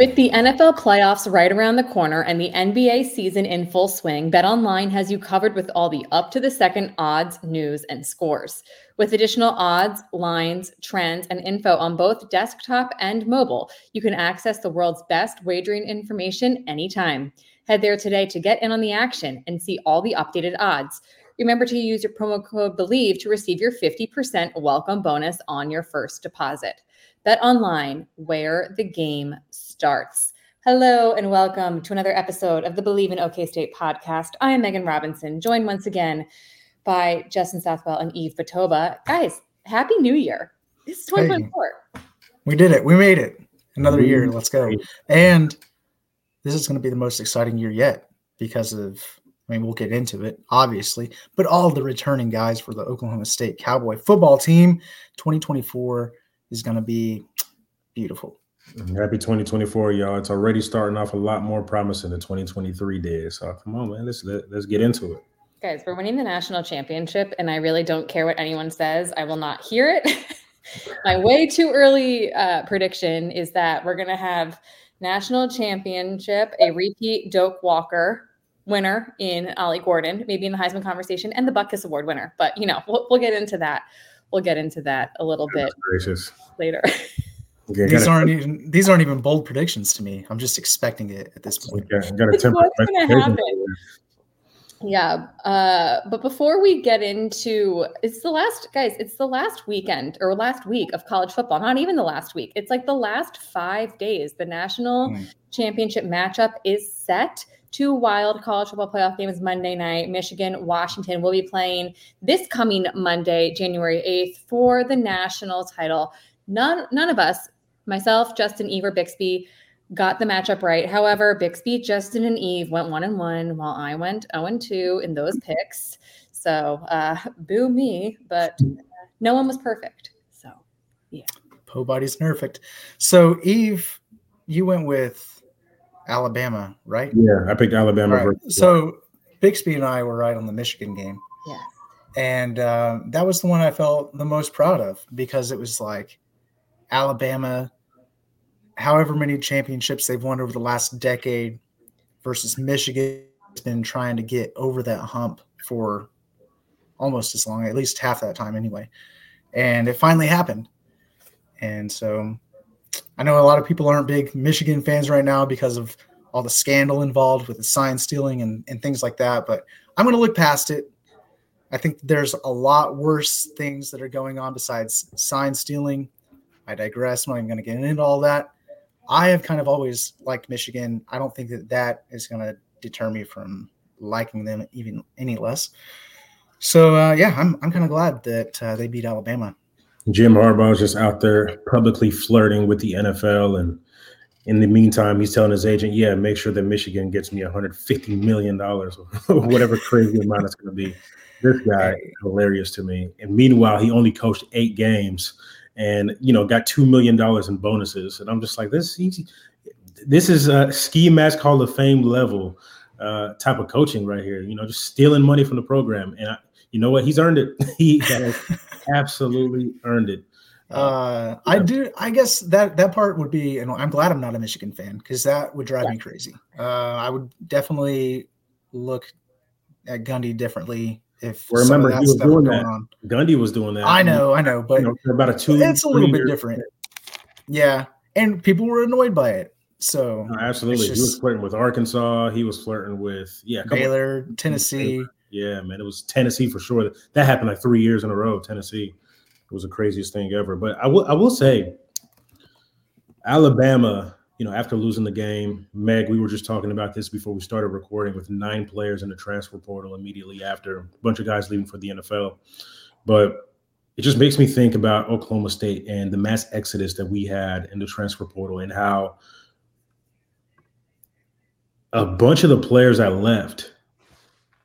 With the NFL playoffs right around the corner and the NBA season in full swing, BetOnline has you covered with all the up to the second odds, news, and scores. With additional odds, lines, trends, and info on both desktop and mobile, you can access the world's best wagering information anytime. Head there today to get in on the action and see all the updated odds. Remember to use your promo code BELIEVE to receive your 50% welcome bonus on your first deposit. Bet online, where the game starts. Hello and welcome to another episode of the Believe in OK State podcast. I am Meghan Robinson, joined once again by Justin Southwell and Yves Batoba. Guys, happy new year. This is 2024. Hey, we did it. We made it. Another year. Mm-hmm. Let's go. And this is going to be the most exciting year yet because of I mean, we'll get into it, obviously, but all the returning guys for the Oklahoma State Cowboy football team 2024 is going to be beautiful. Happy 2024, y'all. It's already starting off a lot more promising than 2023 did. So come on, man. Let's let, us let us get into it. Guys, we're winning the national championship, and I really don't care what anyone says. I will not hear it. My way too early uh, prediction is that we're going to have national championship, a repeat Doak Walker winner in Ollie Gordon, maybe in the Heisman conversation, and the Butkus Award winner. But you know, we'll, we'll get into that we'll get into that a little bit gracious. later. Okay, these aren't even these aren't even bold predictions to me. I'm just expecting it at this point. Okay, it's what's going to happen. Yeah, uh, but before we get into it's the last guys, it's the last weekend or last week of college football. Not even the last week. It's like the last five days. The national mm. championship matchup is set two wild college football playoff games Monday night. Michigan, Washington will be playing this coming Monday, January 8th, for the national title. None, none of us, myself, Justin, Yves, or Bixby, got the matchup right. However, Bixby, Justin, and Yves went one and one, while I went 0 and 2 in those picks. So, uh, boo me, but no one was perfect. So, yeah. Po body's perfect. So, Yves, you went with Alabama, right? Yeah, I picked Alabama. Right. So Bixby and I were right on the Michigan game. Yeah. And uh, that was the one I felt the most proud of because it was like Alabama, however many championships they've won over the last decade versus Michigan has been trying to get over that hump for almost as long, at least half that time anyway. And it finally happened. And so I know a lot of people aren't big Michigan fans right now because of all the scandal involved with the sign stealing and, and things like that, but I'm going to look past it. I think there's a lot worse things that are going on besides sign stealing. I digress. I'm not even going to get into all that. I have kind of always liked Michigan. I don't think that that is going to deter me from liking them even any less. So uh, yeah, I'm I'm kind of glad that uh, they beat Alabama. Jim Harbaugh is just out there publicly flirting with the NFL. And in the meantime, he's telling his agent, yeah, make sure that Michigan gets me $150 million or whatever crazy amount it's going to be. This guy is hilarious to me. And meanwhile, he only coached eight games and, you know, got $2 million in bonuses. And I'm just like, this, this is a ski mask Hall of Fame level uh, type of coaching right here, you know, just stealing money from the program. And I, you know what? He's earned it. he has absolutely earned it. Uh, I do. I guess that that part would be, and I'm glad I'm not a Michigan fan because that would drive yeah. me crazy. Uh, I would definitely look at Gundy differently if well, remember he was doing that. On. Gundy was doing that. I know, I know, but you know, about a two. It's a little bit different. Yeah, and people were annoyed by it. So no, absolutely, just, he was flirting with Arkansas. He was flirting with yeah, Baylor, Tennessee. Yeah, man, it was Tennessee for sure. That happened like three years in a row. Tennessee it was the craziest thing ever. But I will I will say, Alabama, you know, after losing the game, Meg, we were just talking about this before we started recording with nine players in the transfer portal immediately after a bunch of guys leaving for the NFL. But it just makes me think about Oklahoma State and the mass exodus that we had in the transfer portal and how a bunch of the players that left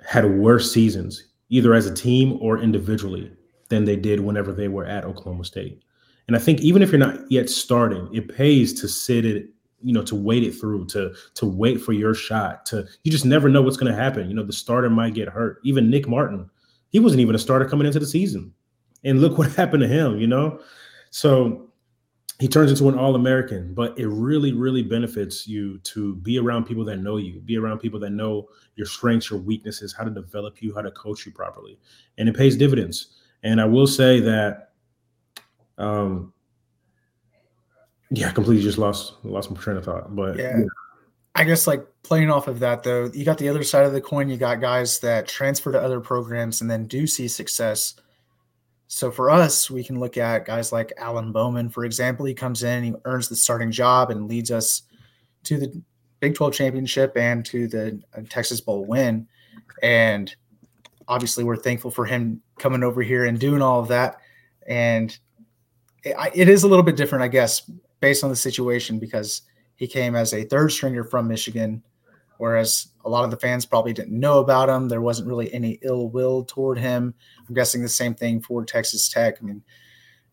had worse seasons, either as a team or individually, than they did whenever they were at Oklahoma State. And I think even if you're not yet starting, it pays to sit it, you know to wait it through to to wait for your shot to you just never know what's going to happen. You know the starter might get hurt. Even nick martin he wasn't even a starter coming into the season. And look what happened to him you know? So he turns into an all-american but it really really benefits you to be around people that know you be around people that know your strengths your weaknesses how to develop you how to coach you properly. And it pays dividends. And i will say that um yeah, completely just lost lost my train of thought. But yeah. yeah. I guess like playing off of that though, you got the other side of the coin. You got guys that transfer to other programs and then do see success. So for us, we can look at guys like Alan Bowman, for example. He comes in, he earns the starting job, and leads us to the Big 12 championship and to the uh, Texas Bowl win. And obviously, we're thankful for him coming over here and doing all of that. And it, it is a little bit different, I guess, based on the situation because he came as a third stringer from Michigan, whereas a lot of the fans probably didn't know about him. There wasn't really any ill will toward him. I'm guessing the same thing for Texas Tech. I mean,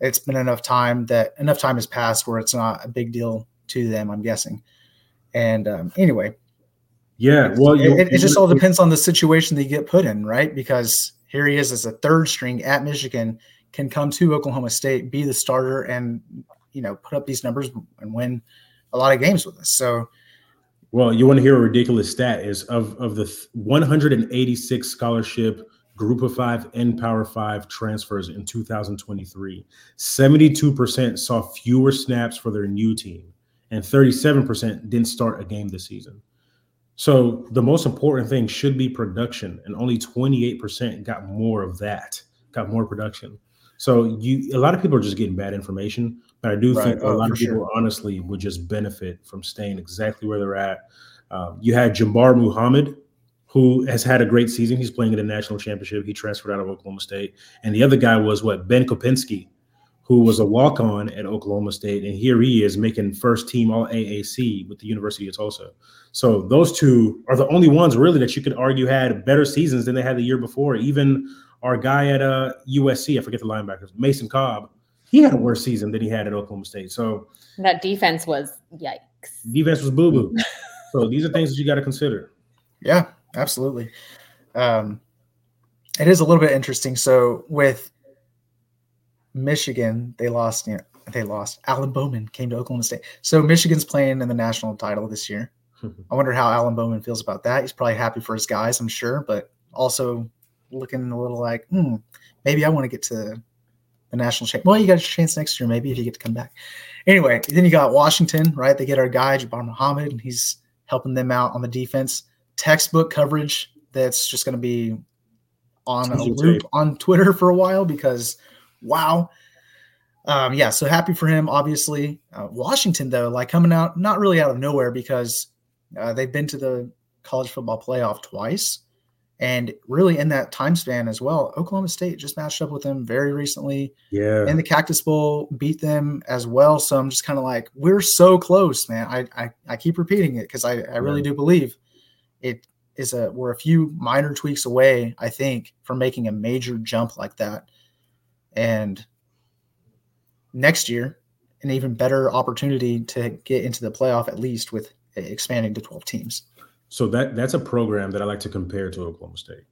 it's been enough time that enough time has passed where it's not a big deal to them. I'm guessing. And um, anyway, yeah, well, it, it, it just all depends on the situation that you get put in, right? Because here he is as a third string at Michigan, can come to Oklahoma State, be the starter, and you know put up these numbers and win a lot of games with us. So, well, you want to hear a ridiculous stat is of of the 186 scholarship group of five and power five transfers in 2023 72% saw fewer snaps for their new team and 37% didn't start a game this season. So the most important thing should be production and only 28% got more of that got more production. So you a lot of people are just getting bad information, but I do right. think oh, a lot of people sure. honestly would just benefit from staying exactly where they're at. Um, you had Jabbar Muhammad, who has had a great season. He's playing in the national championship. He transferred out of Oklahoma State, and the other guy was what Ben Kopinski, who was a walk on at Oklahoma State, and here he is making first team All AAC with the University of Tulsa. So those two are the only ones really that you could argue had better seasons than they had the year before. Even our guy at uh, USC, I forget the linebackers, Mason Cobb, he had a worse season than he had at Oklahoma State. So that defense was yikes. Defense was boo boo. so these are things that you got to consider. Yeah, absolutely. Um, it is a little bit interesting. So with Michigan, they lost. You know, they lost. Alan Bowman came to Oklahoma State. So Michigan's playing in the national title this year. I wonder how Alan Bowman feels about that. He's probably happy for his guys, I'm sure, but also looking a little like, hmm, maybe I want to get to the national champ. Well, you got a chance next year, maybe if you get to come back. Anyway, then you got Washington, right? They get our guy Jabbar Muhammad, and he's helping them out on the defense. Textbook coverage that's just going to be on a loop on Twitter for a while because, wow. Um, yeah, so happy for him. Obviously, uh, Washington though, like coming out not really out of nowhere because uh, they've been to the college football playoff twice. And really, in that time span as well, Oklahoma State just matched up with them very recently. Yeah. In the Cactus Bowl, beat them as well. So I'm just kind of like, we're so close, man. I I, I keep repeating it because I, I really yeah. do believe it is a we're a few minor tweaks away, I think, from making a major jump like that. And next year, an even better opportunity to get into the playoff, at least with expanding to 12 teams. So that that's a program that I like to compare to Oklahoma State.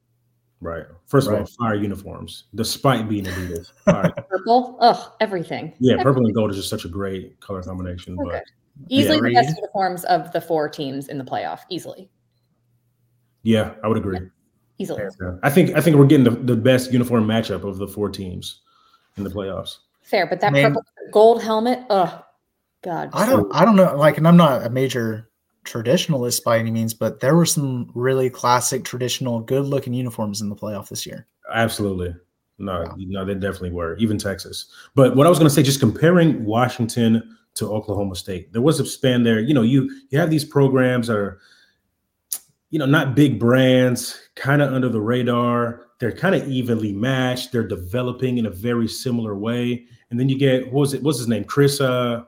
Right. First of right. all, fire uniforms, despite being Adidas. purple, oh, everything. Yeah, everything. purple and gold is just such a great color combination. Okay. But easily yeah. the best uniforms of the four teams in the playoff. Easily. Yeah, I would agree. Yeah. Easily. Yeah. I think I think we're getting the, the best uniform matchup of the four teams in the playoffs. Fair, but that Man, purple gold helmet, oh God. I don't I don't know. Like, and I'm not a major traditionalist by any means, but there were some really classic, traditional, good looking uniforms in the playoff this year. Absolutely. No, wow. no, they definitely were, even Texas. But what I was going to say, just comparing Washington to Oklahoma State, there was a span there. You know, you you have these programs that are, you know, not big brands, kind of under the radar. They're kind of evenly matched. They're developing in a very similar way. And then you get what was it? What's his name? Chris uh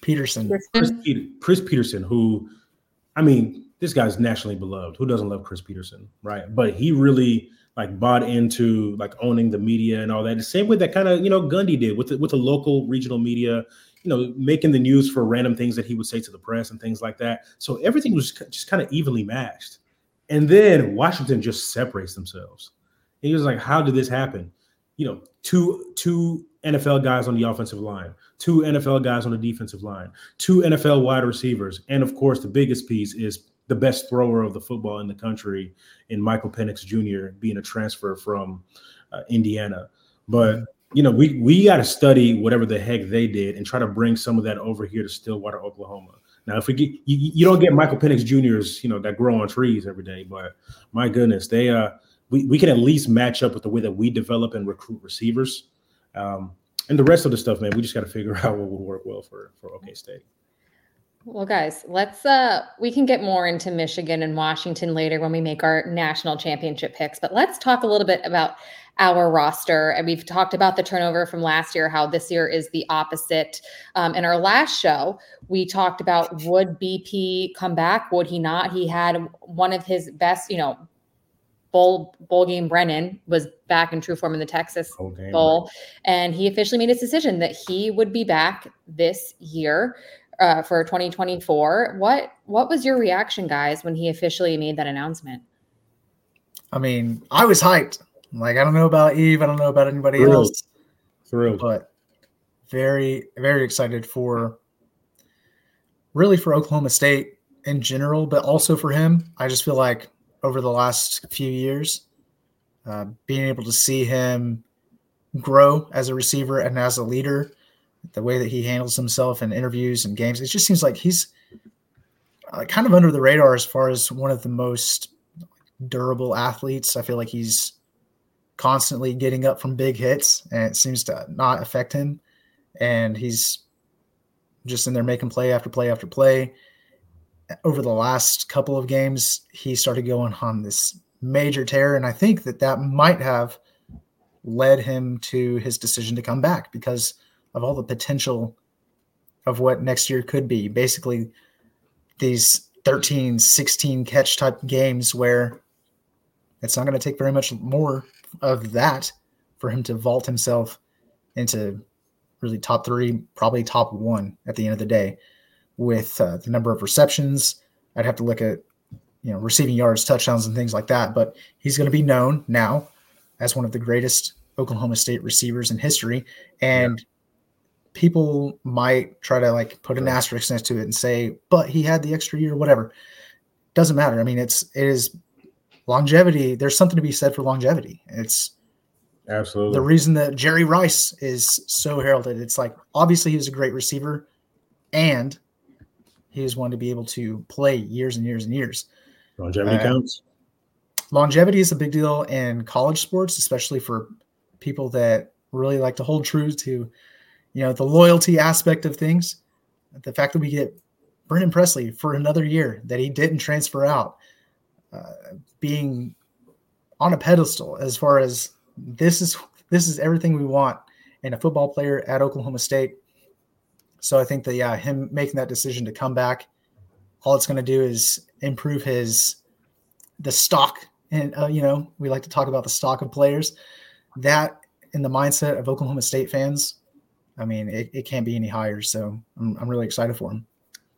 Petersen. Chris, Peter, Chris Petersen, who I mean, this guy's nationally beloved. Who doesn't love Chris Petersen, right? But he really like bought into like owning the media and all that. The same way that kind of you know Gundy did with the, with the local regional media, you know, making the news for random things that he would say to the press and things like that. So everything was just kind of evenly matched. And then Washington just separates themselves. And he was like, "How did this happen?" You know, two two NFL guys on the offensive line, two NFL guys on the defensive line, two NFL wide receivers, and of course, the biggest piece is the best thrower of the football in the country in Michael Penix Jr. being a transfer from uh, Indiana. But you know, we we got to study whatever the heck they did and try to bring some of that over here to Stillwater, Oklahoma. Now, if we get you, you don't get Michael Penix Jr.'s, you know, that grow on trees every day, but my goodness, they uh we, we can at least match up with the way that we develop and recruit receivers. Um, and the rest of the stuff, man, we just got to figure out what would work well for for OK State. Well, guys, let's uh we can get more into Michigan and Washington later when we make our national championship picks, but let's talk a little bit about our roster. And we've talked about the turnover from last year, how this year is the opposite. Um, in our last show, we talked about would BP come back? Would he not? He had one of his best, you know, bowl bowl game Brennan was back in true form in the Texas game, Bowl, right. and he officially made his decision that he would be back this year uh, for 2024. What what was your reaction, guys, when he officially made that announcement? I mean, I was hyped. Like I don't know about Yves, I don't know about anybody Thrilled. else, Thrilled. but very very excited for really for Oklahoma State in general, but also for him. I just feel like over the last few years, uh, being able to see him grow as a receiver and as a leader, the way that he handles himself in interviews and games, it just seems like he's uh, kind of under the radar as far as one of the most durable athletes. I feel like he's constantly getting up from big hits and it seems to not affect him. And he's just in there making play after play after play. Over the last couple of games, he started going on this major tear. And I think that that might have led him to his decision to come back because of all the potential of what next year could be. Basically, these 13, 16 catch type games where it's not going to take very much more of that for him to vault himself into really top three, probably top one at the end of the day with uh, the number of receptions. I'd have to look at, you know, receiving yards, touchdowns, and things like that. But he's going to be known now as one of the greatest Oklahoma State receivers in history. And people might try to like put an Right. asterisk next to it and say, but he had the extra year, whatever. Doesn't matter. I mean, it's it is longevity. There's something to be said for longevity. It's Absolutely. the reason that Jerry Rice is so heralded. It's like obviously he was a great receiver, and he was one to be able to play years and years and years. Longevity uh, counts. Longevity is a big deal in college sports, especially for people that really like to hold true to, you know, the loyalty aspect of things. The fact that we get Brennan Presley for another year, that he didn't transfer out, uh, being on a pedestal as far as this is this is everything we want in a football player at Oklahoma State. So I think that yeah, him making that decision to come back, all it's going to do is improve his the stock, and uh, you know we like to talk about the stock of players. That in the mindset of Oklahoma State fans, I mean, it, it can't be any higher. So I'm, I'm really excited for him.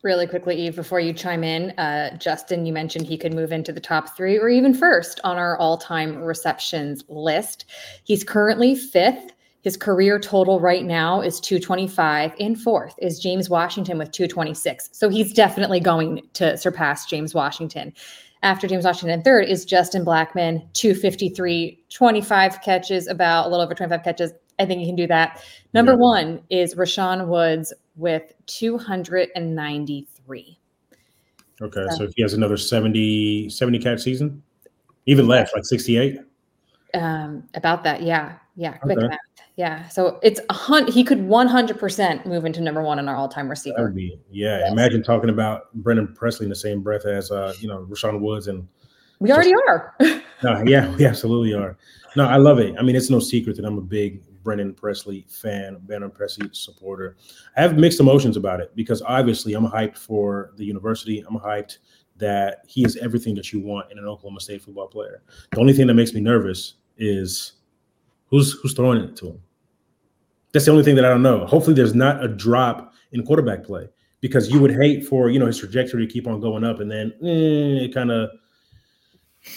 Really quickly, Yves, before you chime in, uh, Justin, you mentioned he could move into the top three or even first on our all time receptions list. He's currently fifth. His career total right now is 225. In fourth is James Washington with 226. So he's definitely going to surpass James Washington. After James Washington, third is Justin Blackmon, 253, 25 catches, about a little over 25 catches. I think he can do that. Number Yeah. one is Rashaun Woods with 293. Okay. So if he has another 70, 70 catch season, even less, like 68. Um, about that, yeah, yeah, quick Okay. math, yeah. So it's a hun- he could 100% move into number one on our all-time That receiver. be, yeah. Yes. Imagine talking about Brennan Presley in the same breath as, uh, you know, Rashaun Woods and We already are. No, yeah, we absolutely are. No, I love it. I mean, it's no secret that I'm a big Brennan Presley fan, Brennan Presley supporter. I have mixed emotions about it because obviously I'm hyped for the university. I'm hyped that he is everything that you want in an Oklahoma State football player. The only thing that makes me nervous is who's who's throwing it to him. That's the only thing that I don't know. Hopefully, there's not a drop in quarterback play because you would hate for you know his trajectory to keep on going up and then eh, it kind of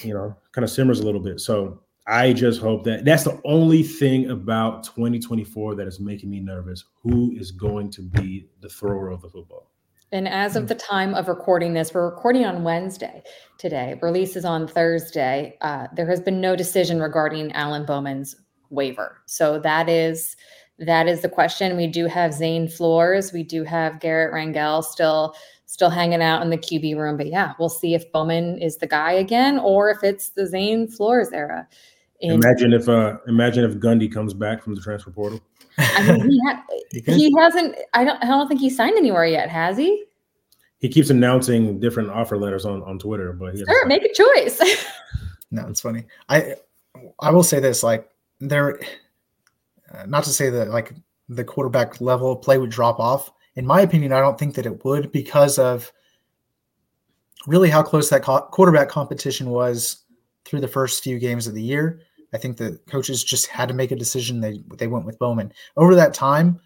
you know kind of simmers a little bit. So I just hope that that's the only thing about 2024 that is making me nervous. Who is going to be the thrower of the football? And as of the time of recording this, we're recording on Wednesday today. Release is on Thursday. Uh, there has been no decision regarding Alan Bowman's waiver. So that is that is the question. We do have Zane Flores. We do have Garrett Rangel still still hanging out in the QB room. But yeah, we'll see if Bowman is the guy again or if it's the Zane Flores era. In- imagine if uh imagine if Gundy comes back from the transfer portal. I mean, he, ha- he hasn't. I don't. I don't think he signed anywhere yet, has he? He keeps announcing different offer letters on on Twitter, but sure, make a choice. no, it's funny. I I will say this: like there, uh, not to say that like the quarterback level play would drop off. In my opinion, I don't think that it would because of really how close that co- quarterback competition was through the first few games of the year. I think the coaches just had to make a decision. They they went with Bowman. Over that time,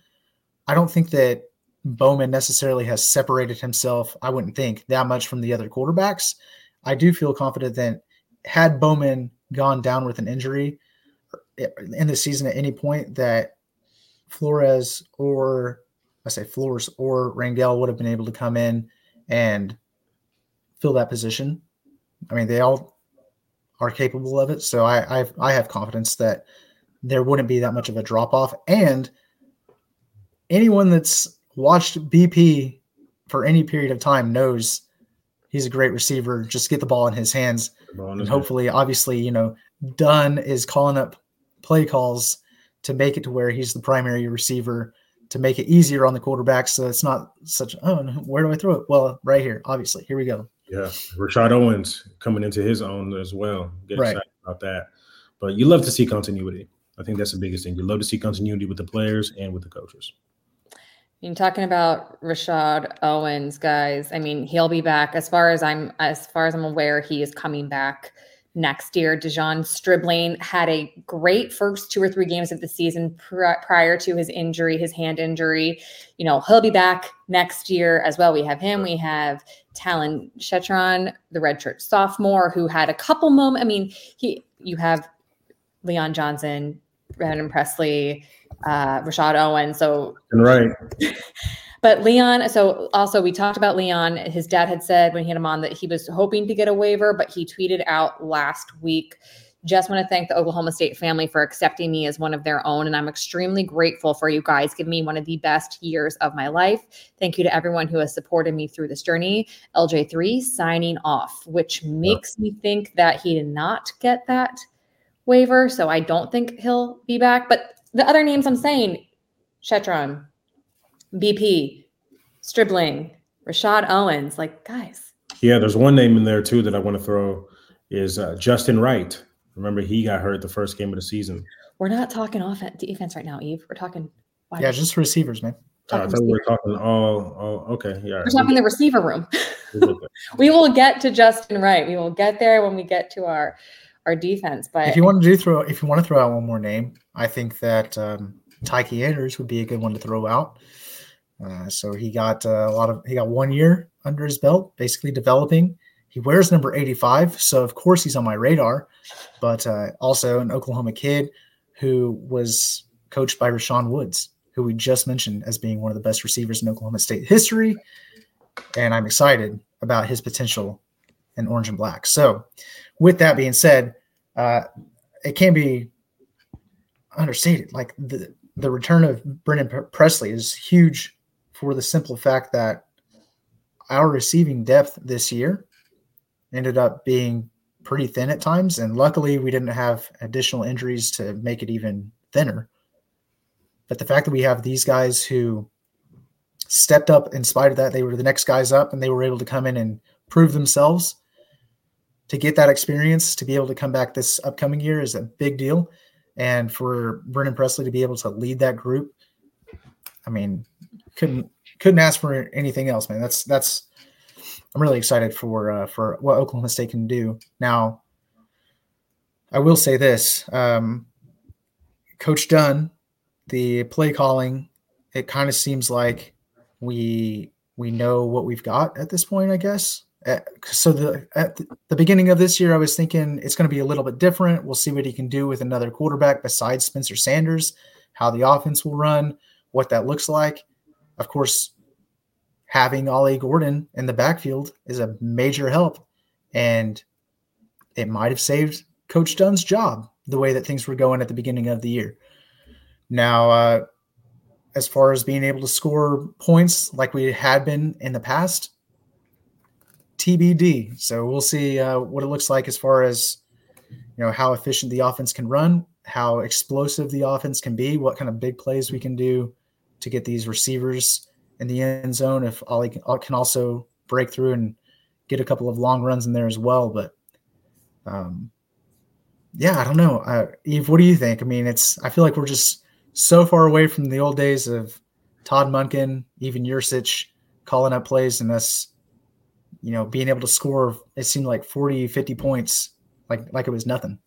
I don't think that Bowman necessarily has separated himself, I wouldn't think, that much from the other quarterbacks. I do feel confident that had Bowman gone down with an injury in the season at any point, that Flores or I say Flores or Rangel would have been able to come in and fill that position. I mean, they all are capable of it. So I I've, I have confidence that there wouldn't be that much of a drop off. And anyone that's watched BP for any period of time knows he's a great receiver. Just get the ball in his hands, and hopefully, obviously, you know, Dunn is calling up play calls to make it to where he's the primary receiver to make it easier on the quarterback. So it's not such, oh, where do I throw it? Well, right here, obviously. Here we go. Yeah, Rashod Owens coming into his own as well. Get right. excited about that. But you love to see continuity. I think that's the biggest thing. You love to see continuity with the players and with the coaches. I mean, talking about Rashod Owens, guys. I mean, he'll be back. As far as I'm, as far as I'm aware, he is coming back next year. De'Zhaun Stribling had a great first two or three games of the season pr- prior to his injury, his hand injury. You know, he'll be back next year as well. We have him. We have Talyn Shettron, the redshirt sophomore, who had a couple moments. I mean, he. You have Leon Johnson, Brennan Presley, uh, Rashod Owen. So right. But Leon, so also we talked about Leon. His dad had said when he had him on that he was hoping to get a waiver, but he tweeted out last week. Just want to thank the Oklahoma State family for accepting me as one of their own. And I'm extremely grateful for you guys giving me one of the best years of my life. Thank you to everyone who has supported me through this journey. LJ3 signing off, which makes me think that he did not get that waiver. So I don't think he'll be back. But the other names I'm saying, Shettron, BP, Stribling, Rashod Owens. Like, guys. Yeah, there's one name in there too that I want to throw is uh, Justin Wright. Remember, he got hurt the first game of the season. We're not talking offense defense right now, Yves. We're talking. Yeah, just receivers, man. Uh, I thought we were talking all. all okay, yeah. We're talking the receiver room. we will get to Justin Wright. We will get there when we get to our our defense. But if you want to do throw, if you want to throw out one more name, I think that um, Tyke Andrews would be a good one to throw out. Uh, so he got uh, a lot of he got one year under his belt, basically developing. He wears number 85, so of course he's on my radar. But uh, also an Oklahoma kid who was coached by Rashaun Woods, who we just mentioned as being one of the best receivers in Oklahoma State history. And I'm excited about his potential in orange and black. So, with that being said, uh, it can be understated. Like the the return of Brennan Presley is huge for the simple fact that our receiving depth this year ended up being pretty thin at times. And luckily, we didn't have additional injuries to make it even thinner. But the fact that we have these guys who stepped up in spite of that, they were the next guys up and they were able to come in and prove themselves to get that experience to be able to come back this upcoming year is a big deal. And for Brennan Presley to be able to lead that group, I mean, couldn't couldn't ask for anything else, man. That's that's I'm really excited for uh, for what Oklahoma State can do. Now, I will say this: um, Coach Dunn, the play calling, it kind of seems like we we know what we've got at this point. I guess. Uh, so the at the beginning of this year, I was thinking it's going to be a little bit different. We'll see what he can do with another quarterback besides Spencer Sanders, how the offense will run, what that looks like. Of course, having Ollie Gordon in the backfield is a major help, and it might have saved Coach Dunn's job the way that things were going at the beginning of the year. Now, uh, as far as being able to score points like we had been in the past, TBD. So we'll see uh, what it looks like as far as you know how efficient the offense can run, how explosive the offense can be, what kind of big plays we can do to get these receivers in the end zone. If Ollie can, also break through and get a couple of long runs in there as well. But um, yeah, I don't know. Uh, Yves, what do you think? I mean, it's I feel like we're just so far away from the old days of Todd Monken, even Yurcich calling up plays and us, you know, being able to score. It seemed like 40, 50 points, like like it was nothing.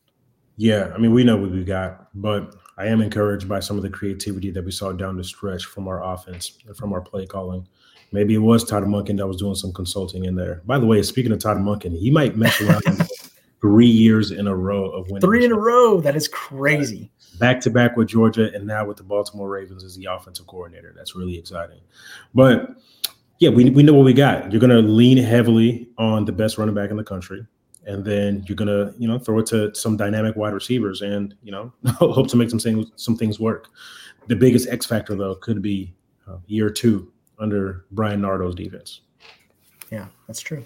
Yeah, I mean, we know what we got, but I am encouraged by some of the creativity that we saw down the stretch from our offense and from our play calling. Maybe it was Todd Monken that was doing some consulting in there. By the way, speaking of Todd Monken, he might mess around three years in a row of winning. Three in a row. That is crazy. Back to back with Georgia and now with the Baltimore Ravens as the offensive coordinator. That's really exciting. But yeah, we, we know what we got. You're going to lean heavily on the best running back in the country. And then you're gonna, you know, throw it to some dynamic wide receivers, and you know, hope to make some things some things work. The biggest X factor, though, could be uh, year two under Bryan Nardo's defense. Yeah, that's true.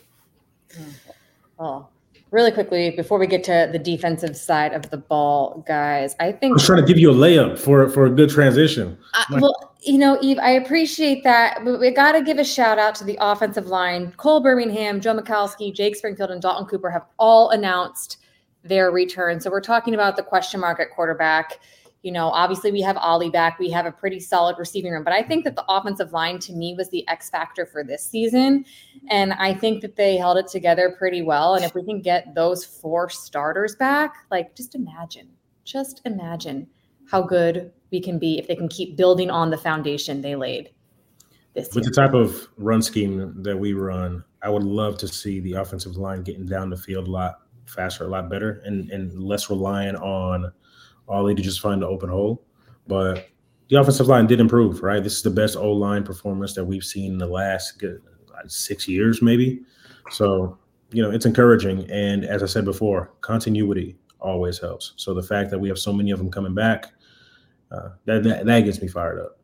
Oh, really quickly before we get to the defensive side of the ball, guys, I think I was trying to give you a layup for for a good transition. Uh, well, you know, Yves, I appreciate that, but we got to give a shout out to the offensive line. Cole Birmingham, Joe Michalski, Jake Springfield, and Dalton Cooper have all announced their return. So we're talking about the question mark at quarterback. You know, obviously we have Ollie back. We have a pretty solid receiving room, but I think that the offensive line to me was the X factor for this season. And I think that they held it together pretty well. And if we can get those four starters back, like just imagine, just imagine how good we can be if they can keep building on the foundation they laid this With the type of run scheme that we run, I would love to see the offensive line getting down the field a lot faster, a lot better, and, and less reliant on Ollie to just find the open hole. But the offensive line did improve, right? This is the best O line performance that we've seen in the last good, six years, maybe. So, you know, it's encouraging. And as I said before, continuity always helps. So the fact that we have so many of them coming back, uh, that, that that gets me fired up.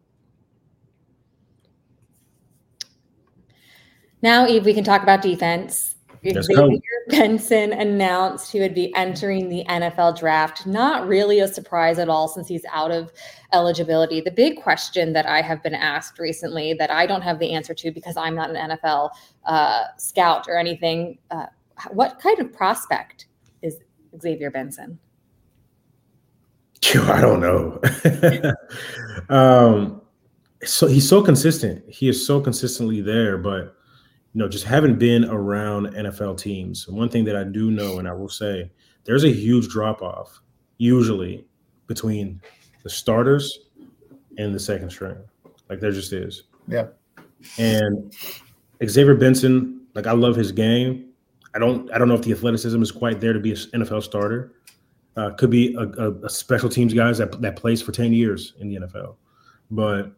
Now, Yves, we can talk about defense. Xavier Benson announced he would be entering the NFL draft. Not really a surprise at all since he's out of eligibility. The big question that I have been asked recently that I don't have the answer to because I'm not an NFL uh, scout or anything uh, what kind of prospect is Xavier Benson? I don't know. um, so he's so consistent. He is so consistently there, but you know, just having been around NFL teams, one thing that I do know, and I will say, there's a huge drop off usually between the starters and the second string. Like there just is. Yeah. And Xavier Benson, like I love his game. I don't I don't know if the athleticism is quite there to be an NFL starter. Uh, could be a, a, a special teams guys that that plays for 10 years in the NFL. But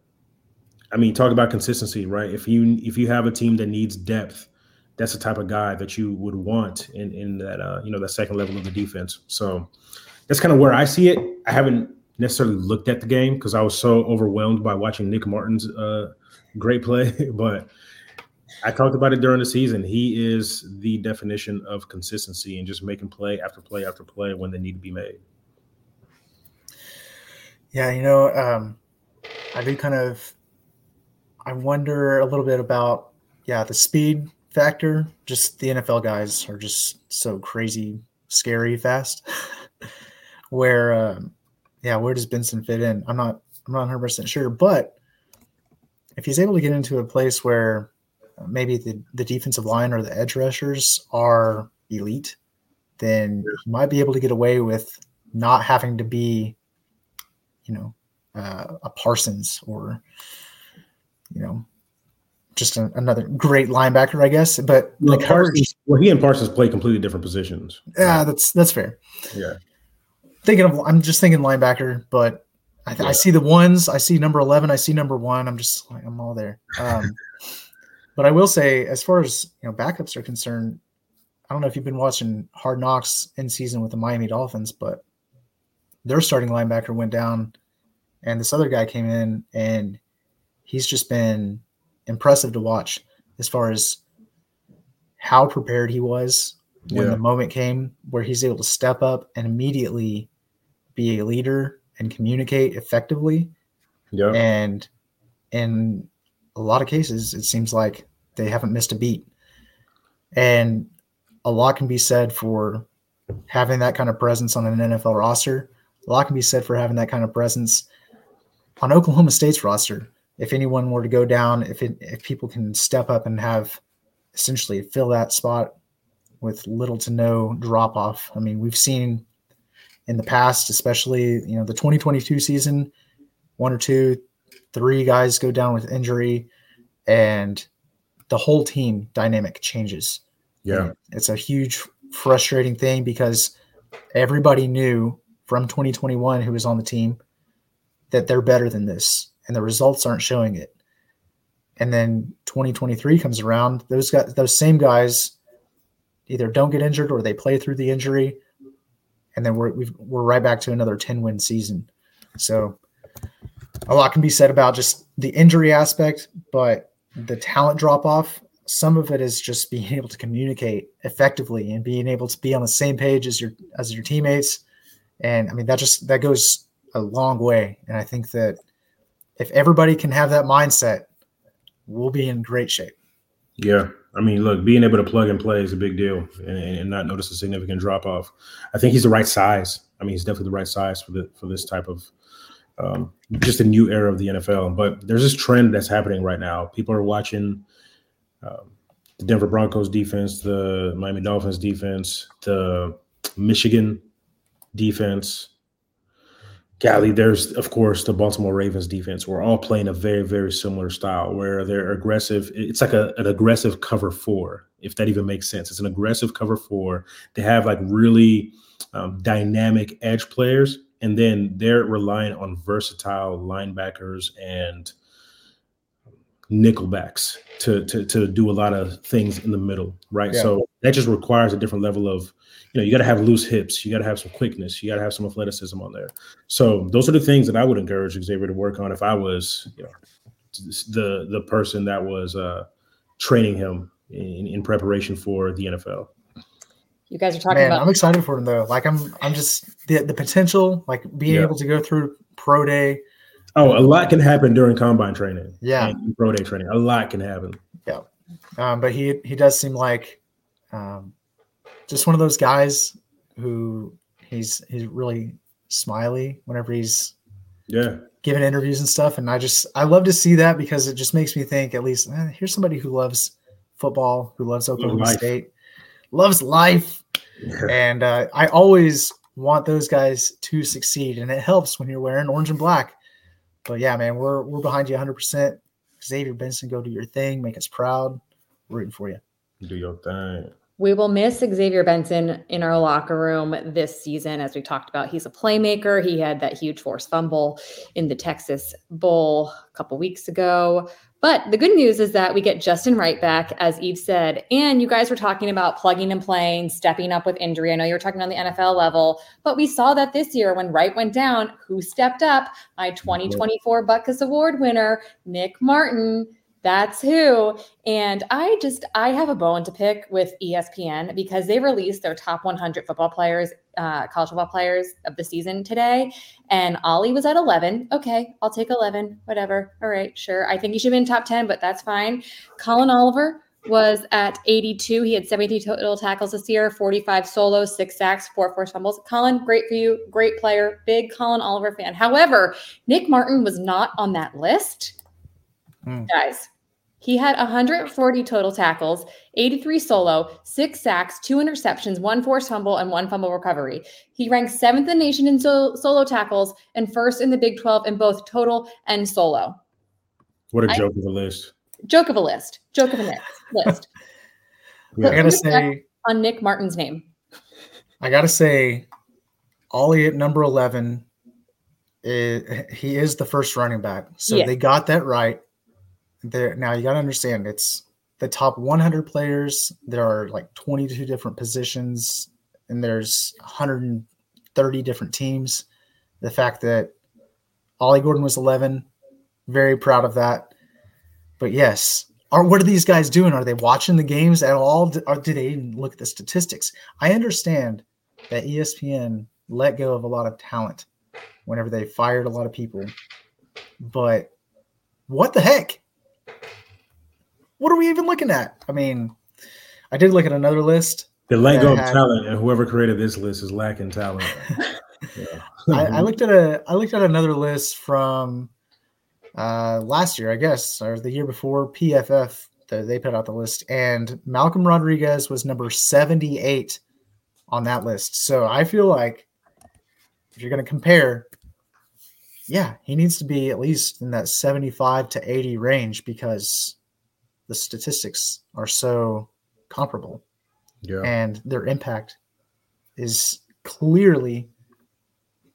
I mean, talk about consistency, right? If you if you have a team that needs depth, that's the type of guy that you would want in in that uh, you know that second level of the defense. So that's kind of where I see it. I haven't necessarily looked at the game because I was so overwhelmed by watching Nick Martin's uh, great play, but I talked about it during the season. He is the definition of consistency and just making play after play after play when they need to be made. Yeah, you know, um, I do kind of I wonder a little bit about yeah the speed factor. Just the NFL guys are just so crazy, scary fast. where um, yeah, where does Benson fit in? I'm not I'm not 100 percent sure, but if he's able to get into a place where maybe the, the defensive line or the edge rushers are elite, then you might be able to get away with not having to be, you know, uh, a Parsons or, you know, just a, another great linebacker, I guess. But Well, coverage, Parsons, well, he and Parsons play completely different positions. yeah, that's that's fair. Yeah. Thinking of, I'm just thinking linebacker, but I, th- I see the ones. I see number eleven. I see number one. I'm just like I'm all there. Um, but I will say, as far as you know, backups are concerned, I don't know if you've been watching Hard Knocks in season with the Miami Dolphins, but their starting linebacker went down, and this other guy came in, and he's just been impressive to watch as far as how prepared he was when Yeah. the moment came where he's able to step up and immediately be a leader and communicate effectively. Yeah. And in a lot of cases, it seems like they haven't missed a beat. And a lot can be said for having that kind of presence on an NFL roster. A lot can be said for having that kind of presence on Oklahoma State's roster. If anyone were to go down, if it, if people can step up and have essentially fill that spot with little to no drop off. I mean, we've seen in the past, especially you know the 2022 season, one or two, three guys go down with injury, and the whole team dynamic changes. Yeah. And it's a huge frustrating thing because everybody knew from 2021 who was on the team that they're better than this, and the results aren't showing it. And then 2023 comes around, those guys, those same guys, either don't get injured or they play through the injury, and then we're we've, we're right back to another 10 win season. So a lot can be said about just the injury aspect, but the talent drop off. Some of it is just being able to communicate effectively and being able to be on the same page as your as your teammates. And I mean that just that goes a long way. And I think that if everybody can have that mindset, we'll be in great shape. Yeah. I mean, look, being able to plug and play is a big deal and, and not notice a significant drop off. I think he's the right size. I mean, he's definitely the right size for the for this type of um, just a new era of the NFL. But there's this trend that's happening right now. People are watching um, the Denver Broncos defense, the Miami Dolphins defense, the Michigan defense. Golly, there's of course the Baltimore Ravens defense. We're all playing a very, very similar style where they're aggressive. It's like a, an aggressive cover four, if that even makes sense. It's an aggressive cover four. They have like really um, dynamic edge players, and then they're relying on versatile linebackers and nickelbacks to, to to do a lot of things in the middle, right? Yeah. So that just requires a different level of, you know, you got to have loose hips, you got to have some quickness, you got to have some athleticism on there. So those are the things that I would encourage Xavier to work on if I was, you know, the the person that was uh, training him in, in preparation for the NFL. You guys are talking Man, about I'm excited for him though. Like I'm I'm just the, the potential, like being Yeah. able to go through pro day. Oh, a lot can happen during combine training. Yeah. and pro day training. A lot can happen. Yeah, um, but he he does seem like um, just one of those guys who he's he's really smiley whenever he's Yeah, giving interviews and stuff. And I just I love to see that because it just makes me think at least eh, here's somebody who loves football, who loves Oklahoma life. State, loves life, yeah, and uh, I always want those guys to succeed, and it helps when you're wearing orange and black. But yeah, man, we're we're behind you 100. percent Xavier Benson, go do your thing, make us proud. We're rooting for you. do your thing. We will miss Xavier Benson in our locker room this season. As we talked about, he's a playmaker. He had that huge forced fumble in the Texas Bowl a couple weeks ago. But the good news is that we get Justin Wright back, as Yves said. And you guys were talking about plugging and playing, stepping up with injury. I know you were talking on the NFL level, but we saw that this year when Wright went down, who stepped up? My 2024 Butkus Award winner, Nick Martin. That's who. And I just I have a bone to pick with ESPN because they released their top 100 football players, uh, college football players of the season today, and Ollie was at 11. Okay, I'll take 11. Whatever. All right, sure. I think he should be in top 10, but that's fine. Collin Oliver was at 82. He had 70 total tackles this year, 45 solos, six sacks, four forced fumbles. Collin, great for you. Great player. Big Collin Oliver fan. However, Nick Martin was not on that list. Hmm. Guys, He had 140 total tackles, 83 solo, six sacks, two interceptions, one forced fumble, and one fumble recovery. He ranked seventh in the nation in so- solo tackles and first in the Big 12 in both total and solo. What a I- joke of a list. Joke of a list. Joke of a list. Yeah. I gotta say, On Nick Martin's name. I gotta say, Ollie at number eleven, i- he is the first running back, so Yeah. they got that right. There now, you gotta understand it's the top 100 players. There are like 22 different positions, and there's 130 different teams. The fact that Ollie Gordon was 11, very proud of that. But yes, are what are these guys doing? Are they watching the games at all? D- Or do they even look at the statistics? I understand that ESPN let go of a lot of talent whenever they fired a lot of people. But what the heck? What are we even looking at? I mean, I did look at another list. The go of had- talent, and whoever created this list is lacking talent. Yeah. I, I looked at a I looked at another list from uh, last year, I guess, or the year before. PFF the, they put out the list, and Malcolm Rodriguez was number seventy eight on that list. So I feel like if you're going to compare, yeah, he needs to be at least in that seventy five to eighty range because the statistics are so comparable yeah. and their impact is clearly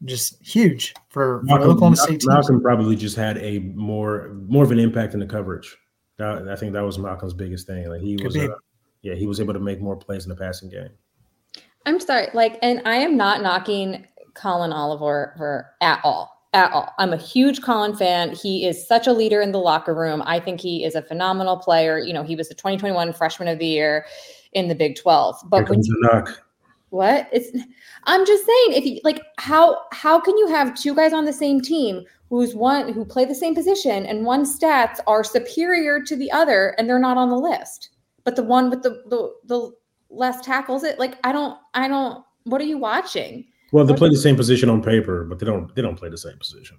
just huge for, for Malcolm, Oklahoma State teams. Malcolm probably just had a more more of an impact in the coverage. That, I think that was Malcolm's biggest thing. Like he Could was, uh, yeah, he was able to make more plays in the passing game. I'm sorry, like, and I am not knocking Collin Oliver for, at all. At all. I'm a huge Collin fan. He is such a leader in the locker room. I think he is a phenomenal player. You know, he was the 2021 freshman of the year in the Big 12. Here But when knock. what? It's I'm just saying if you like how how can you have two guys on the same team who's one who play the same position and one stats are superior to the other and they're not on the list. But the one with the the, the less tackles it like I don't I don't what are you watching? Well, they play the- the same position on paper, but they don't. They don't play the same position.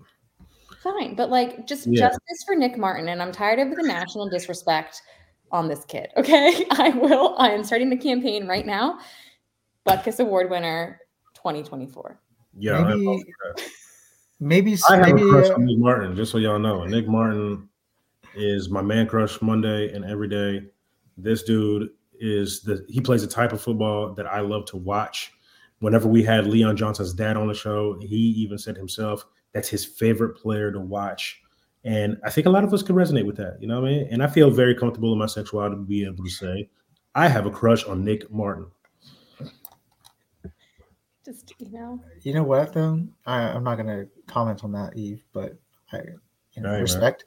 Fine, but like just Yeah. justice for Nick Martin and I'm tired of the national disrespect on this kid. Okay? I will I am starting the campaign right now. Butkus Award winner 2024. Yeah, Maybe- love. Maybe I have maybe a crush uh, on Nick Martin. Just so y'all know, Nick Martin is my man crush Monday and every day. This dude is the he plays the type of football that I love to watch. Whenever we had Leon Johnson's dad on the show, he even said himself that's his favorite player to watch. And I think a lot of us could resonate with that. You know what I mean? And I feel very comfortable in my sexuality to be able to say, I have a crush on Nick Martin. Just you know. you know what though? I, I'm not gonna comment on that, Yves, but I you know, All right, man. respect.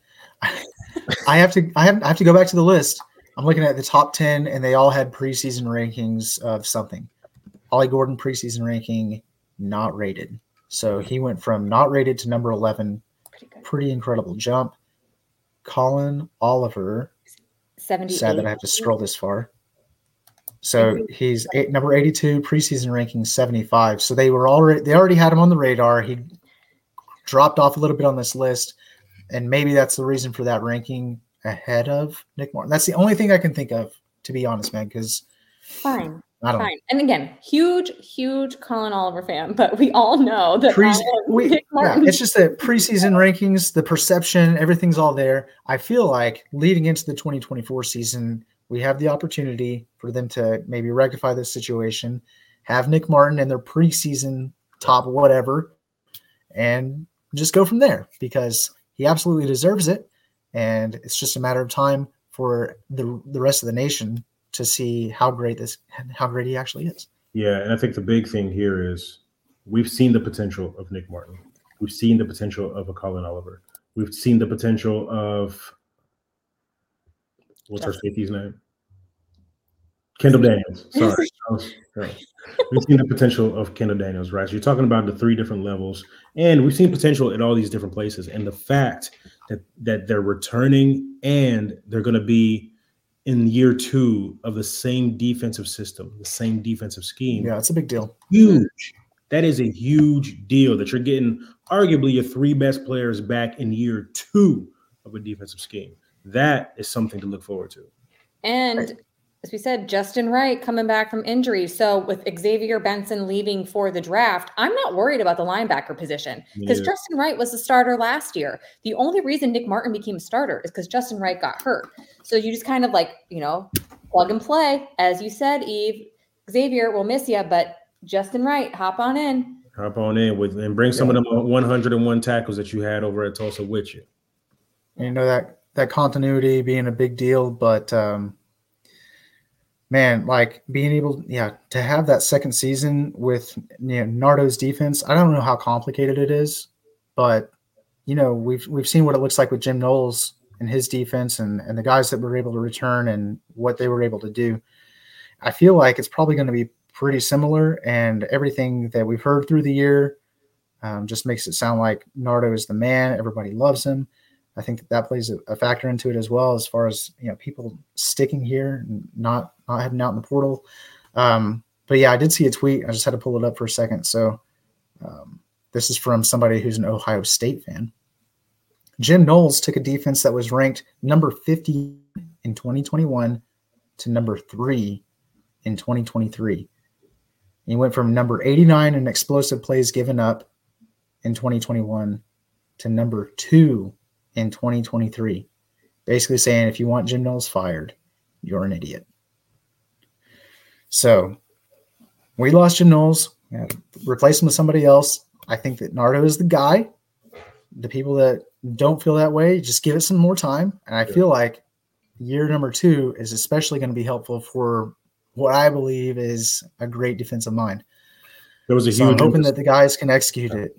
I have to I have I have to go back to the list. I'm looking at the top ten and they all had preseason rankings of something. Ollie Gordon preseason ranking not rated. So he went from not rated to number eleven. Pretty good. Pretty incredible jump. Collin Oliver. 78. Sad that I have to scroll this far. So he's eight, number 82, preseason ranking 75. So they were already they already had him on the radar. He dropped off a little bit on this list, and maybe that's the reason for that ranking ahead of Nick Martin. That's the only thing I can think of, to be honest, man. Because Fine. I don't Fine. And again, huge, huge Collin Oliver fan, but we all know that Pre- we, yeah, it's just that preseason rankings, the perception, everything's all there. I feel like leading into the 2024 season, we have the opportunity for them to maybe rectify this situation, have Nick Martin in their preseason top whatever, and just go from there because he absolutely deserves it. And it's just a matter of time for the the rest of the nation to see how great this how great he actually is. Yeah, and I think the big thing here is we've seen the potential of Nick Martin. We've seen the potential of a Collin Oliver. We've seen the potential of what's our safety's name? Kendall Daniels. Sorry. I was- yeah. We've seen the potential of Kendall Daniels, right? So you're talking about the three different levels, and we've seen potential at all these different places. And the fact that that they're returning and they're going to be in year two of the same defensive system, the same defensive scheme, Yeah, it's a big deal. huge. That is a huge deal that you're getting arguably your three best players back in year two of a defensive scheme. that is something to look forward to. And as we said, Justin Wright coming back from injury. So with Xavier Benson leaving for the draft, I'm not worried about the linebacker position because Justin Wright was the starter last year. The only reason Nick Martin became a starter is because Justin Wright got hurt. So you just kind of like, you know, plug and play. As you said, Yves, Xavier will miss you, but Justin Wright, hop on in. Hop on in with and bring some yeah. of them 101 tackles that you had over at Tulsa with you. You know that that continuity being a big deal, but um man, like being able, yeah, to have that second season with you know, Nardo's defense. I don't know how complicated it is, but you know, we've we've seen what it looks like with Jim Knowles and his defense, and and the guys that were able to return and what they were able to do. I feel like it's probably going to be pretty similar, and everything that we've heard through the year um, just makes it sound like Nardo is the man. Everybody loves him. I think that, that plays a, factor into it as well, as far as you know, people sticking here and not not heading out in the portal. Um, but yeah, I did see a tweet. I just had to pull it up for a second. So um, this is from somebody who's an Ohio State fan. Jim Knowles took a defense that was ranked number 50 in 2021 to number three in 2023. He went from number 89 in explosive plays given up in 2021 to number two in 2023, basically saying if you want Jim Knowles fired, you're an idiot. So we lost Jim Knowles, replace him with somebody else. I think that Nardo is the guy. The people that don't feel that way, just give it some more time. And I feel like year number two is especially going to be helpful for what I believe is a great defensive mind. There was a so huge. I'm hoping that the guys can execute it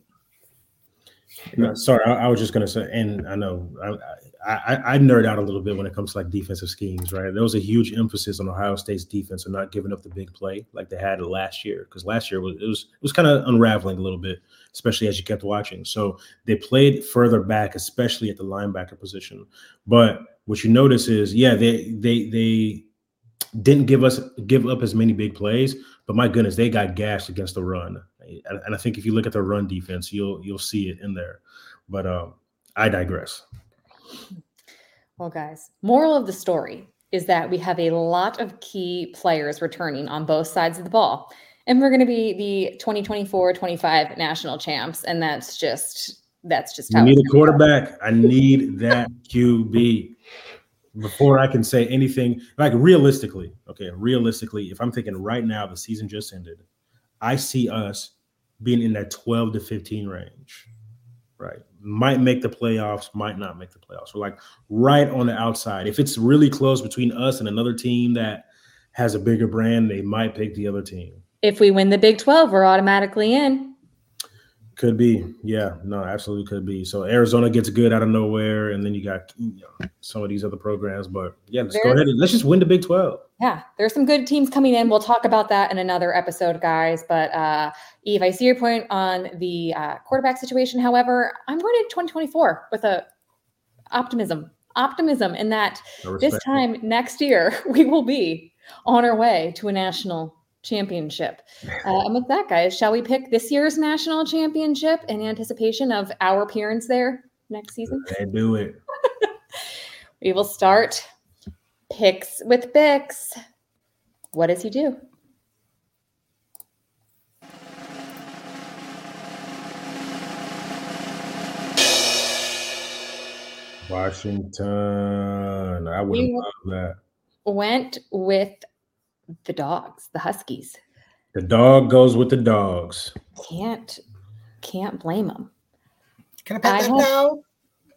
no, sorry, I, I, was just gonna say, and I know I, I, I nerd out a little bit when it comes to like defensive schemes, right? There was a huge emphasis on Ohio State's defense and not giving up the big play like they had last year, because last year was it was it was kind of unraveling a little bit, especially as you kept watching. So they played further back, especially at the linebacker position. But what you notice is, yeah, they they they didn't give us give up as many big plays, but my goodness, they got gashed against the run. And I think if you look at the run defense, you'll you'll see it in there. But um, I digress. Well, guys, moral of the story is that we have a lot of key players returning on both sides of the ball. And we're going to be the 2024-25 national champs. And that's just that's just how I need a quarterback. I need that QB before I can say anything. Like realistically, okay, realistically, if I'm thinking right now, the season just ended, I see us being in that 12 to 15 range, right? Might make the playoffs, might not make the playoffs. We're like right on the outside. If it's really close between us and another team that has a bigger brand, they might pick the other team. If we win the Big 12, we're automatically in. Could be, yeah, no, absolutely could be. So Arizona gets good out of nowhere, and then you got you know, some of these other programs. But yeah, let's there's, go ahead and let's just win the Big Twelve. Yeah, there's some good teams coming in. We'll talk about that in another episode, guys. But uh, Yves, I see your point on the uh, quarterback situation. However, I'm going to 2024 with a optimism, optimism, in that this time next year we will be on our way to a national championship. Uh, and with that, guys, shall we pick this year's national championship in anticipation of our appearance there next season? I do it. we will start picks with Bix. What does he do? Washington. I would love that. Went with the dogs, the Huskies. The dog goes with the dogs. Can't can't blame them. Can I pet that now?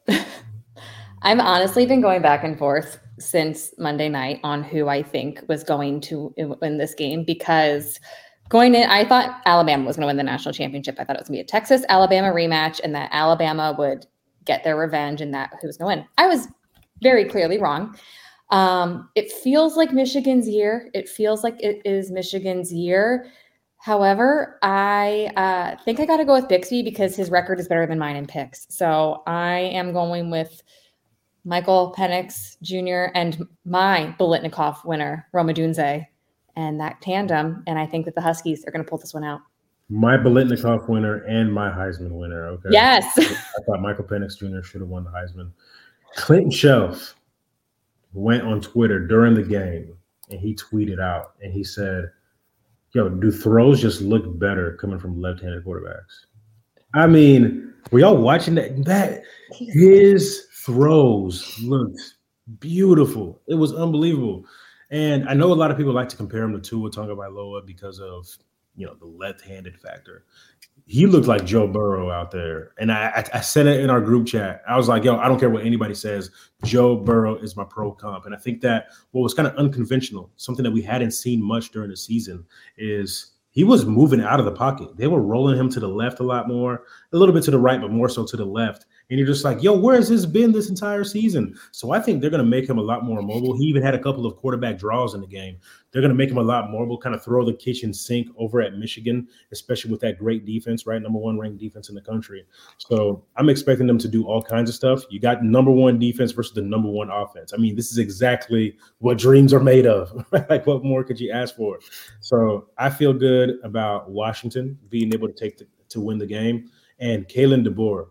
I've honestly been going back and forth since Monday night on who I think was going to win this game because going in, I thought Alabama was going to win the national championship. I thought it was going to be a Texas Alabama rematch and that Alabama would get their revenge and that who was going to win. I was very clearly wrong. Um, it feels like Michigan's year. It feels like it is Michigan's year. However, I uh, think I got to go with Bixby because his record is better than mine in picks. So I am going with Michael Penix Jr. and my Biletnikoff winner, Rome Odunze, and that tandem. And I think that the Huskies are going to pull this one out. My Biletnikoff winner and my Heisman winner. Okay. Yes. I thought Michael Penix Jr. should have won the Heisman. Clinton Shelf went on Twitter during the game and he tweeted out and he said, Yo, do throws just look better coming from left handed quarterbacks? I mean, were y'all watching that? That his throws looked beautiful. It was unbelievable. And I know a lot of people like to compare him to Tua Tagovailoa because of you know the left-handed factor he looked like Joe Burrow out there. And I, I, said it in our group chat. I was like, yo, I don't care what anybody says. Joe Burrow is my pro comp. And I think that what was kind of unconventional, something that we hadn't seen much during the season, is he was moving out of the pocket. They were rolling him to the left a lot more, a little bit to the right, but more so to the left. And you're just like, yo, where has this been this entire season? So I think they're going to make him a lot more mobile. He even had a couple of quarterback draws in the game. They're going to make him a lot more mobile, kind of throw the kitchen sink over at Michigan, especially with that great defense, right? Number one ranked defense in the country. So I'm expecting them to do all kinds of stuff. You got number one defense versus the number one offense. I mean, this is exactly what dreams are made of. like, what more could you ask for? So I feel good about Washington being able to take the, to win the game. And Kalen DeBoer,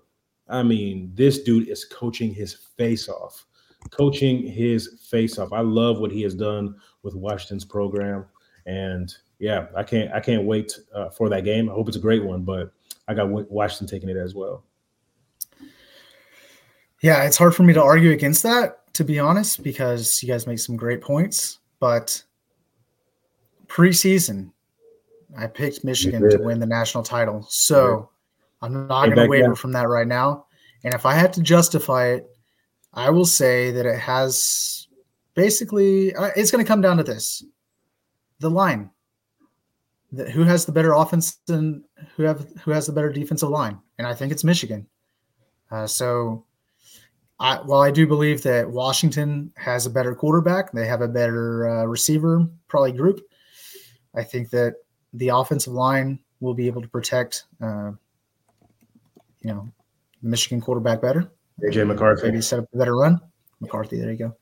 I mean, this dude is coaching his face off, coaching his face off. I love what he has done with Washington's program, and yeah, I can't I can't wait uh, for that game. I hope it's a great one, but I got Washington taking it as well. Yeah, it's hard for me to argue against that, to be honest, because you guys make some great points. But preseason, I picked Michigan to win the national title. So I'm not going to waver from that right now. And if I had to justify it, I will say that it has basically, uh, it's going to come down to this the line. who has the better offense and who have who has the better defensive line? And I think it's Michigan. Uh, so, I, while I do believe that Washington has a better quarterback, they have a better uh, receiver probably group. I think that the offensive line will be able to protect uh, you know, the Michigan quarterback better. AJ McCarthy. Maybe set up a better run. McCarthy, there you go.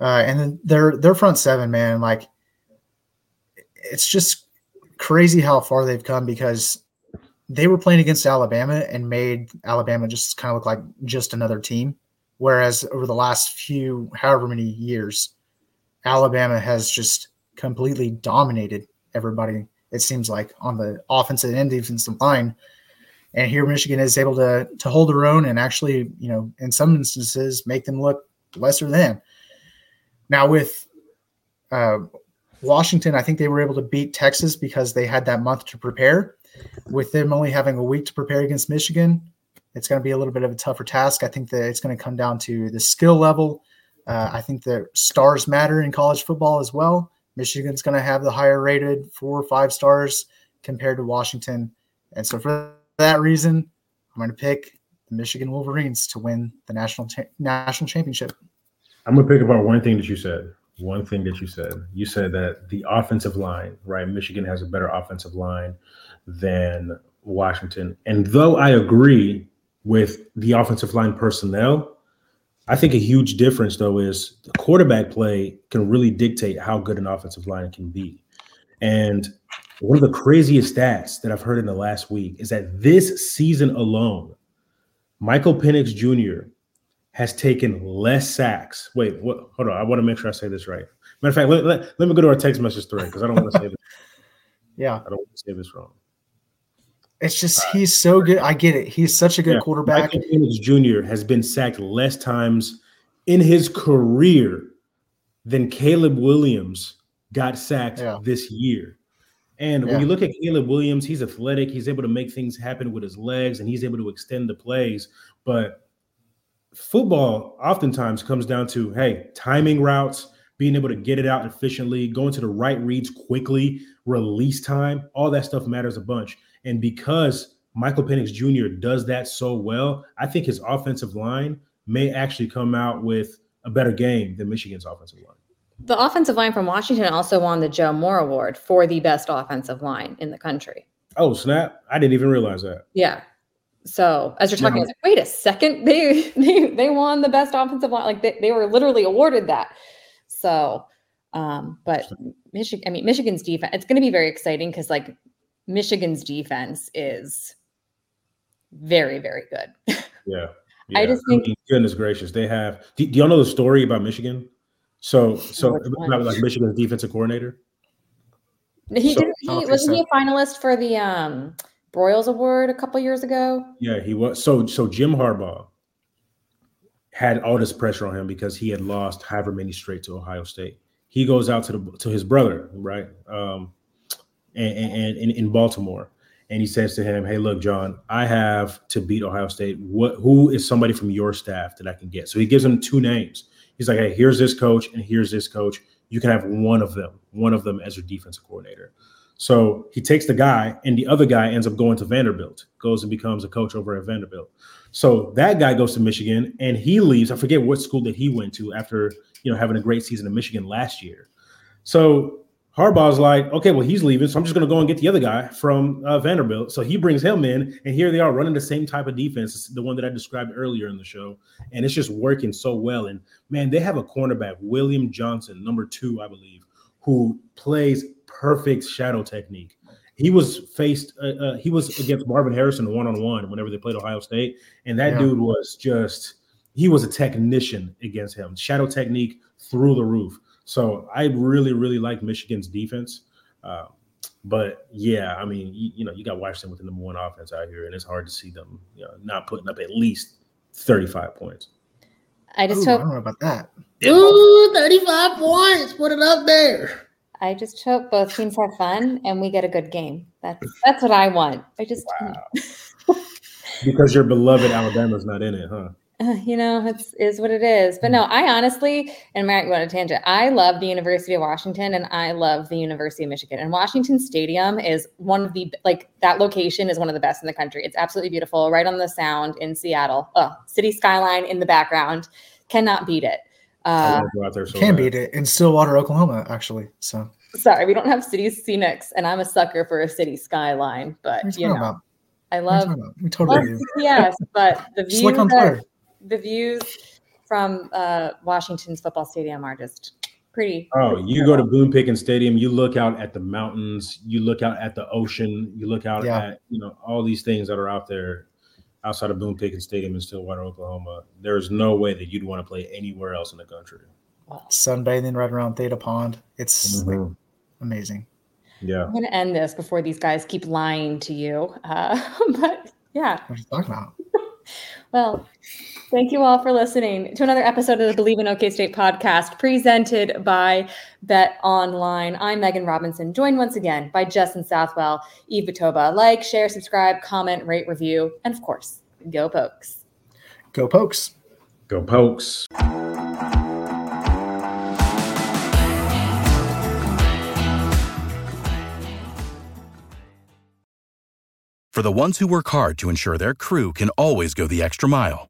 Uh, and then their their front seven, man, like it's just crazy how far they've come because they were playing against Alabama and made Alabama just kind of look like just another team. Whereas over the last few, however many years, Alabama has just completely dominated everybody. It seems like on the offensive and defensive line, and here Michigan is able to to hold their own and actually, you know, in some instances make them look lesser than. Now with uh, Washington, I think they were able to beat Texas because they had that month to prepare. With them only having a week to prepare against Michigan, it's going to be a little bit of a tougher task. I think that it's going to come down to the skill level. Uh, I think that stars matter in college football as well. Michigan's going to have the higher rated four or five stars compared to Washington. And so for that reason, I'm going to pick the Michigan Wolverines to win the national national championship. I'm going to pick about one thing that you said. One thing that you said. You said that the offensive line, right? Michigan has a better offensive line than Washington. And though I agree with the offensive line personnel, I think a huge difference though is the quarterback play can really dictate how good an offensive line can be. And one of the craziest stats that I've heard in the last week is that this season alone, Michael Penix Jr. has taken less sacks. Wait, what? Hold on. I want to make sure I say this right. Matter of fact, let, let, let me go to our text message thread because I don't want to say this. yeah. I don't want to say this wrong. It's just uh, he's so good. I get it. He's such a good yeah, quarterback. Michael Penix Jr. has been sacked less times in his career than Caleb Williams got sacked yeah. this year. And yeah. when you look at Caleb Williams, he's athletic. He's able to make things happen with his legs and he's able to extend the plays. But football oftentimes comes down to hey, timing routes, being able to get it out efficiently, going to the right reads quickly, release time, all that stuff matters a bunch. And because Michael Penix Jr. does that so well, I think his offensive line may actually come out with a better game than Michigan's offensive line. The offensive line from Washington also won the Joe Moore Award for the best offensive line in the country. Oh, snap. I didn't even realize that. Yeah. So as you're talking, no. Like, wait a second, they they they won the best offensive line. Like they, they were literally awarded that. So um, but Michigan, I mean, Michigan's defense, it's gonna be very exciting because like Michigan's defense is very, very good. Yeah. yeah. I just think I mean, goodness gracious, they have do, do y'all know the story about Michigan? So, so like Michigan's defensive coordinator. He so, didn't. He wasn't he a finalist for the um, Broyles Award a couple years ago. Yeah, he was. So, so Jim Harbaugh had all this pressure on him because he had lost however many straight to Ohio State. He goes out to the to his brother, right, um, and, and, and in Baltimore, and he says to him, "Hey, look, John, I have to beat Ohio State. What? Who is somebody from your staff that I can get?" So he gives him two names. He's like, "Hey, here's this coach, and here's this coach. You can have one of them, one of them as your defensive coordinator." So he takes the guy, and the other guy ends up going to Vanderbilt, goes and becomes a coach over at Vanderbilt. So that guy goes to Michigan, and he leaves. I forget what school that he went to after you know having a great season in Michigan last year. So Harbaugh's like, okay, well he's leaving, so I'm just going to go and get the other guy from uh, Vanderbilt. So he brings him in, and here they are running the same type of defense, the one that I described earlier in the show, and it's just working so well. And man, they have a cornerback, William Johnson, number two, I believe, who plays perfect shadow technique. He was faced, uh, uh, he was against Marvin Harrison one on one whenever they played Ohio State, and that yeah. dude was just, he was a technician against him. Shadow technique through the roof. So I really, really like Michigan's defense. Uh, but yeah, I mean, you, you, know, you got Washington with the number one offense out here, and it's hard to see them, you know, not putting up at least 35 points. I just Ooh, hope. I don't know about that. Ooh, 35 points. Put it up there. I just hope both teams have fun and we get a good game. That's that's what I want. I just wow. because your beloved Alabama's not in it, huh? Uh, you know, it's is what it is. But no, I honestly, and Matt, go on a tangent. I love the University of Washington and I love the University of Michigan. And Washington Stadium is one of the like that location is one of the best in the country. It's absolutely beautiful, right on the sound in Seattle. Oh, city skyline in the background. Cannot beat it. Uh, so can bad. beat it in Stillwater, Oklahoma, actually. So sorry, we don't have city scenics, and I'm a sucker for a city skyline. But you know, about? I love we totally do. Yes, but the views, that, the views from uh, Washington's football stadium are just pretty. Oh, you go to Boone Pickens Stadium, you look out at the mountains, you look out at the ocean, you look out yeah. at you know all these things that are out there outside of Boone Pickens Stadium in Stillwater, Oklahoma, there is no way that you'd want to play anywhere else in the country. Sunbathing right around Theta Pond. It's mm-hmm. like amazing. Yeah. I'm going to end this before these guys keep lying to you. Uh, but yeah. What are you talking about? well, thank you all for listening to another episode of the Believe in OK State podcast presented by Bet Online. I'm Meghan Robinson, joined once again by Justin Southwell, Yves Batoba. Like, share, subscribe, comment, rate, review, and of course, go Pokes. Go Pokes. Go Pokes. For the ones who work hard to ensure their crew can always go the extra mile,